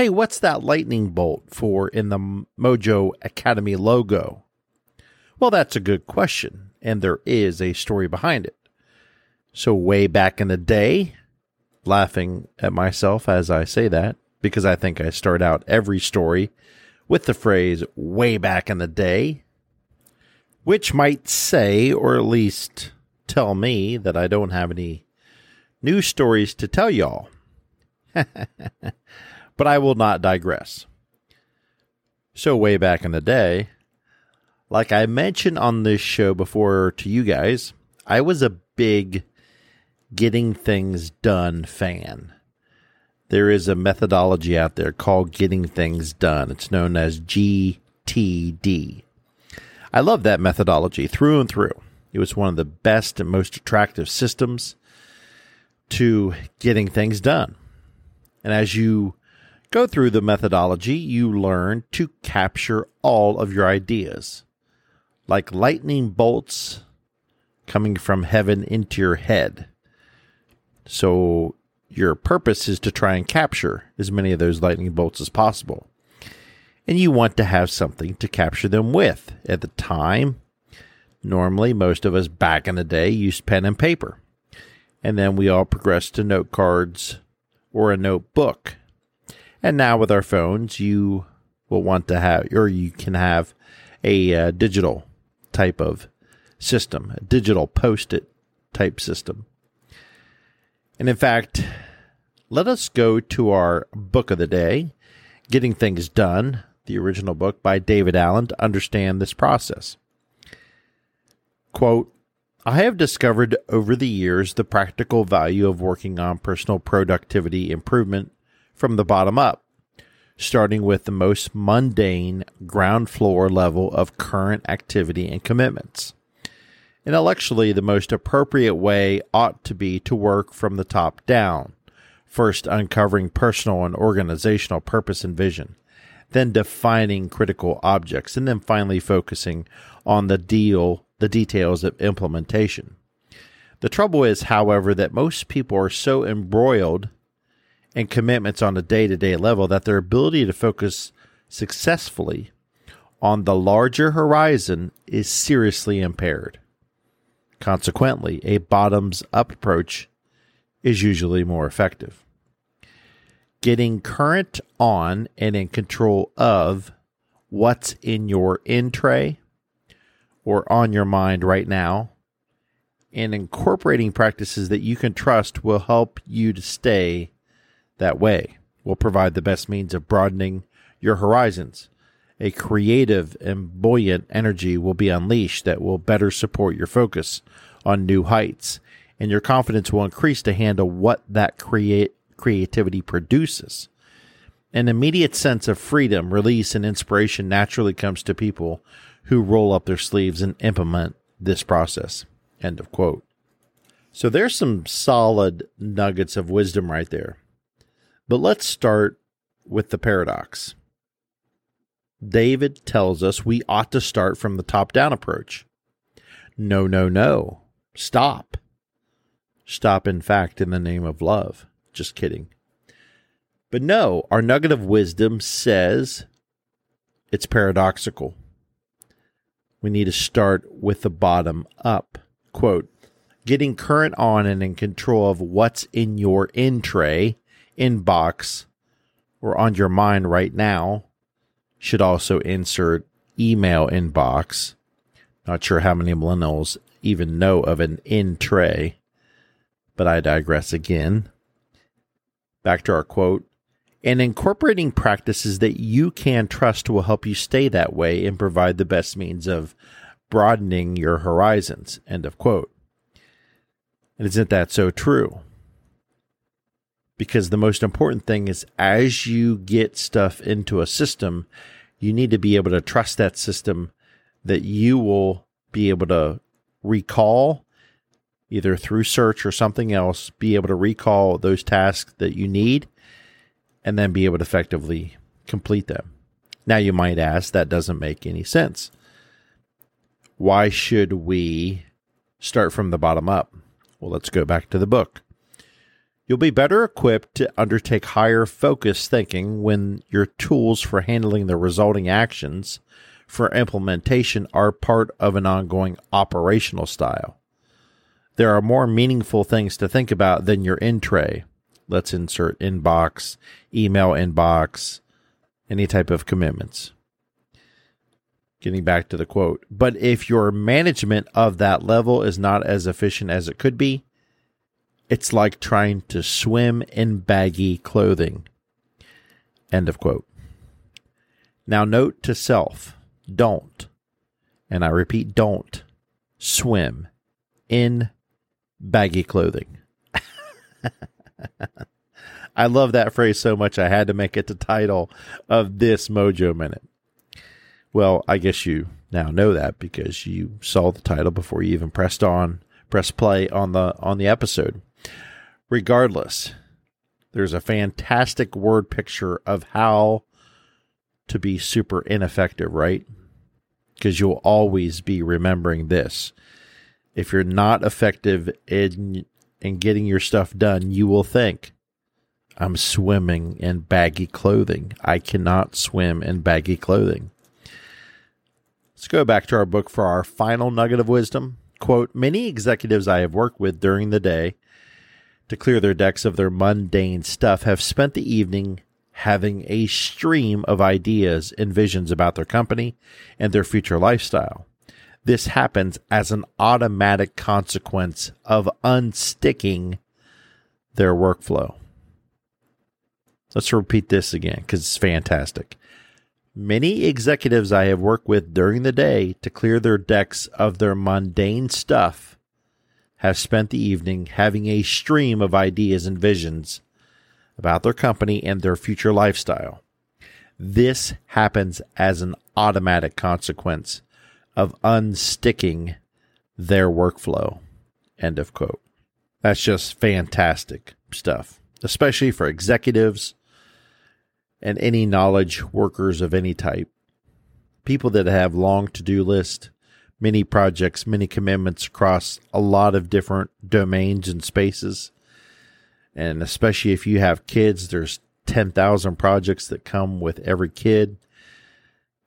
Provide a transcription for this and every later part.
hey, what's that lightning bolt for in the Mojo Academy logo? Well, that's a good question, and there is a story behind it. So, way back in the day, laughing at myself as I say that, because I think I start out every story with the phrase way back in the day, which might say, or at least tell me, that I don't have any new stories to tell y'all. but I will not digress. So, way back in the day, like I mentioned on this show before to you guys, I was a big getting things done fan. There is a methodology out there called getting things done. It's known as GTD. I love that methodology through and through. It was one of the best and most attractive systems to getting things done. And as you go through the methodology, you learn to capture all of your ideas. Like lightning bolts coming from heaven into your head. So, your purpose is to try and capture as many of those lightning bolts as possible. And you want to have something to capture them with. At the time, normally most of us back in the day used pen and paper. And then we all progressed to note cards or a notebook and now with our phones, you will want to have, or you can have a uh, digital type of system, a digital post it type system. And in fact, let us go to our book of the day, Getting Things Done, the original book by David Allen, to understand this process. Quote, I have discovered over the years the practical value of working on personal productivity improvement from the bottom up, starting with the most mundane ground floor level of current activity and commitments. Intellectually, the most appropriate way ought to be to work from the top down, first uncovering personal and organizational purpose and vision, then defining critical objects, and then finally focusing on the deal, the details of implementation. The trouble is, however, that most people are so embroiled and commitments on a day to day level that their ability to focus successfully on the larger horizon is seriously impaired. Consequently, a bottoms up approach is usually more effective. Getting current on and in control of what's in your in tray or on your mind right now and incorporating practices that you can trust will help you to stay that way will provide the best means of broadening your horizons. A creative and buoyant energy will be unleashed that will better support your focus on new heights, and your confidence will increase to handle what that create creativity produces. An immediate sense of freedom, release, and inspiration naturally comes to people who roll up their sleeves and implement this process. End of quote. So there's some solid nuggets of wisdom right there. But let's start with the paradox. David tells us we ought to start from the top down approach. No, no, no. Stop. Stop, in fact, in the name of love. Just kidding. But no, our nugget of wisdom says it's paradoxical. We need to start with the bottom up. Quote, getting current on and in control of what's in your in tray inbox or on your mind right now should also insert email inbox. Not sure how many millennials even know of an in tray, but I digress again. Back to our quote. And incorporating practices that you can trust will help you stay that way and provide the best means of broadening your horizons. End of quote. And isn't that so true? Because the most important thing is as you get stuff into a system, You need to be able to trust that system that you will be able to recall either through search or something else, be able to recall those tasks that you need and then be able to effectively complete them. Now, you might ask, that doesn't make any sense. Why should we start from the bottom up? Well, let's go back to the book. You'll be better equipped to undertake higher focus thinking when your tools for handling the resulting actions for implementation are part of an ongoing operational style. There are more meaningful things to think about than your in tray. Let's insert inbox, email inbox, any type of commitments. Getting back to the quote. But if your management of that level is not as efficient as it could be, it's like trying to swim in baggy clothing. End of quote. Now, note to self don't, and I repeat, don't swim in baggy clothing. I love that phrase so much I had to make it the title of this Mojo Minute. Well, I guess you now know that because you saw the title before you even pressed on press play on the on the episode. Regardless, there's a fantastic word picture of how to be super ineffective, right? Because you'll always be remembering this. If you're not effective in in getting your stuff done, you will think, I'm swimming in baggy clothing. I cannot swim in baggy clothing. Let's go back to our book for our final nugget of wisdom. Quote Many executives I have worked with during the day to clear their decks of their mundane stuff have spent the evening having a stream of ideas and visions about their company and their future lifestyle. This happens as an automatic consequence of unsticking their workflow. Let's repeat this again because it's fantastic. Many executives I have worked with during the day to clear their decks of their mundane stuff have spent the evening having a stream of ideas and visions about their company and their future lifestyle. This happens as an automatic consequence of unsticking their workflow. End of quote. That's just fantastic stuff, especially for executives and any knowledge workers of any type. People that have long to do lists, many projects, many commitments across a lot of different domains and spaces. And especially if you have kids, there's 10,000 projects that come with every kid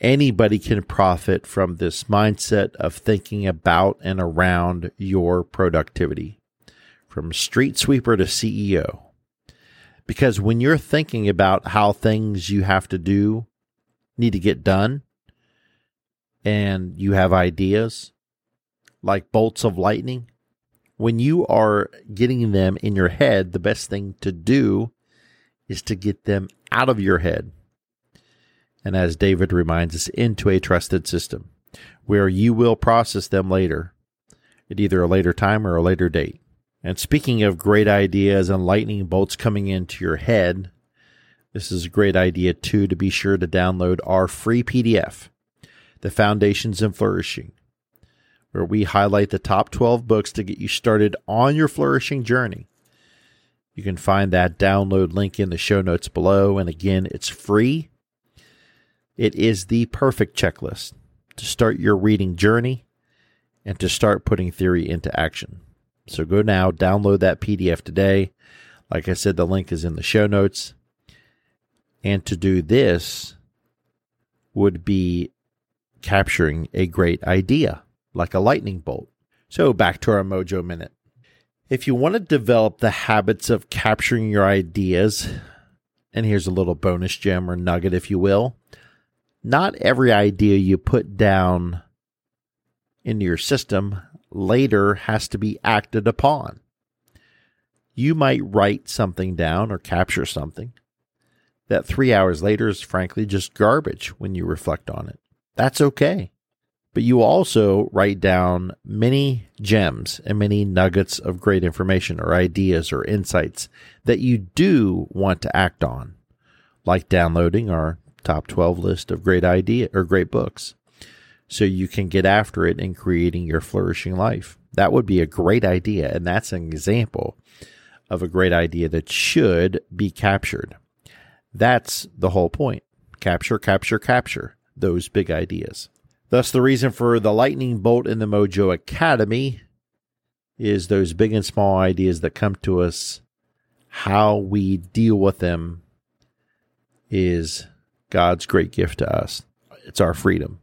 anybody can profit from this mindset of thinking about and around your productivity from street sweeper to CEO. Because when you're thinking about how things you have to do need to get done and you have ideas like bolts of lightning, when you are getting them in your head, the best thing to do is to get them out of your head and as David reminds us, into a trusted system where you will process them later at either a later time or a later date. And speaking of great ideas and lightning bolts coming into your head, this is a great idea too to be sure to download our free PDF, The Foundations in Flourishing, where we highlight the top 12 books to get you started on your flourishing journey. You can find that download link in the show notes below. And again, it's free it is the perfect checklist to start your reading journey and to start putting theory into action. So go now, download that PDF today. Like I said, the link is in the show notes. And to do this would be capturing a great idea, like a lightning bolt. So back to our Mojo Minute. If you want to develop the habits of capturing your ideas, and here's a little bonus gem or nugget, if you will not every idea you put down into your system later has to be acted upon. You might write something down or capture something that three hours later is frankly just garbage when you reflect on it. That's okay. But you also write down many gems and many nuggets of great information or ideas or insights that you do want to act on, like downloading our top 12 list of great idea or great books so you can get after it in creating your flourishing life. That would be a great idea. And that's an example of a great idea that should be captured. That's the whole point. Capture, capture, capture those big ideas. Thus, the reason for the lightning bolt in the Mojo Academy is those big and small ideas that come to us. How we deal with them is God's great gift to us. It's our freedom.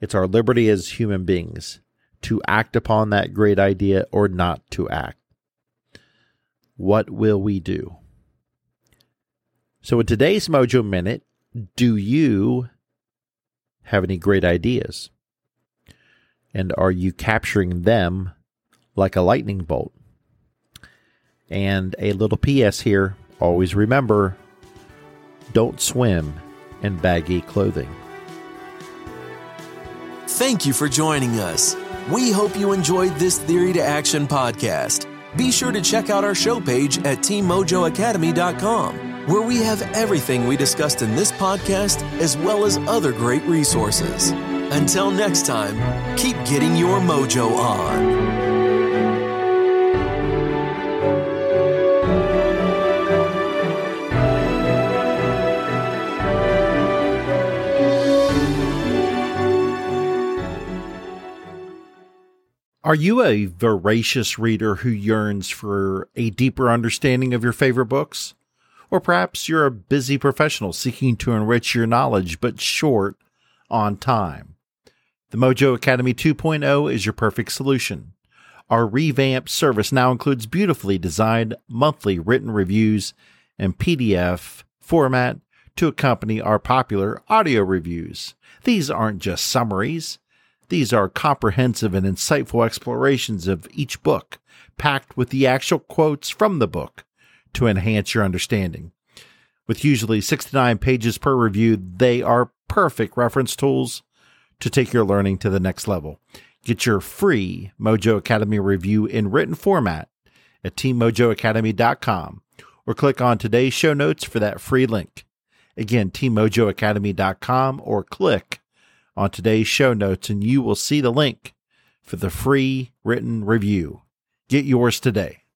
It's our liberty as human beings to act upon that great idea or not to act. What will we do? So, in today's Mojo Minute, do you have any great ideas? And are you capturing them like a lightning bolt? And a little PS here always remember don't swim in baggy clothing. Thank you for joining us. We hope you enjoyed this Theory to Action podcast. Be sure to check out our show page at teammojoacademy.com, where we have everything we discussed in this podcast as well as other great resources. Until next time, keep getting your mojo on. Are you a voracious reader who yearns for a deeper understanding of your favorite books? Or perhaps you're a busy professional seeking to enrich your knowledge but short on time. The Mojo Academy 2.0 is your perfect solution. Our revamped service now includes beautifully designed monthly written reviews in PDF format to accompany our popular audio reviews. These aren't just summaries. These are comprehensive and insightful explorations of each book, packed with the actual quotes from the book to enhance your understanding. With usually 69 pages per review, they are perfect reference tools to take your learning to the next level. Get your free Mojo Academy review in written format at teammojoacademy.com or click on today's show notes for that free link. Again, teammojoacademy.com or click on today's show notes, and you will see the link for the free written review. Get yours today.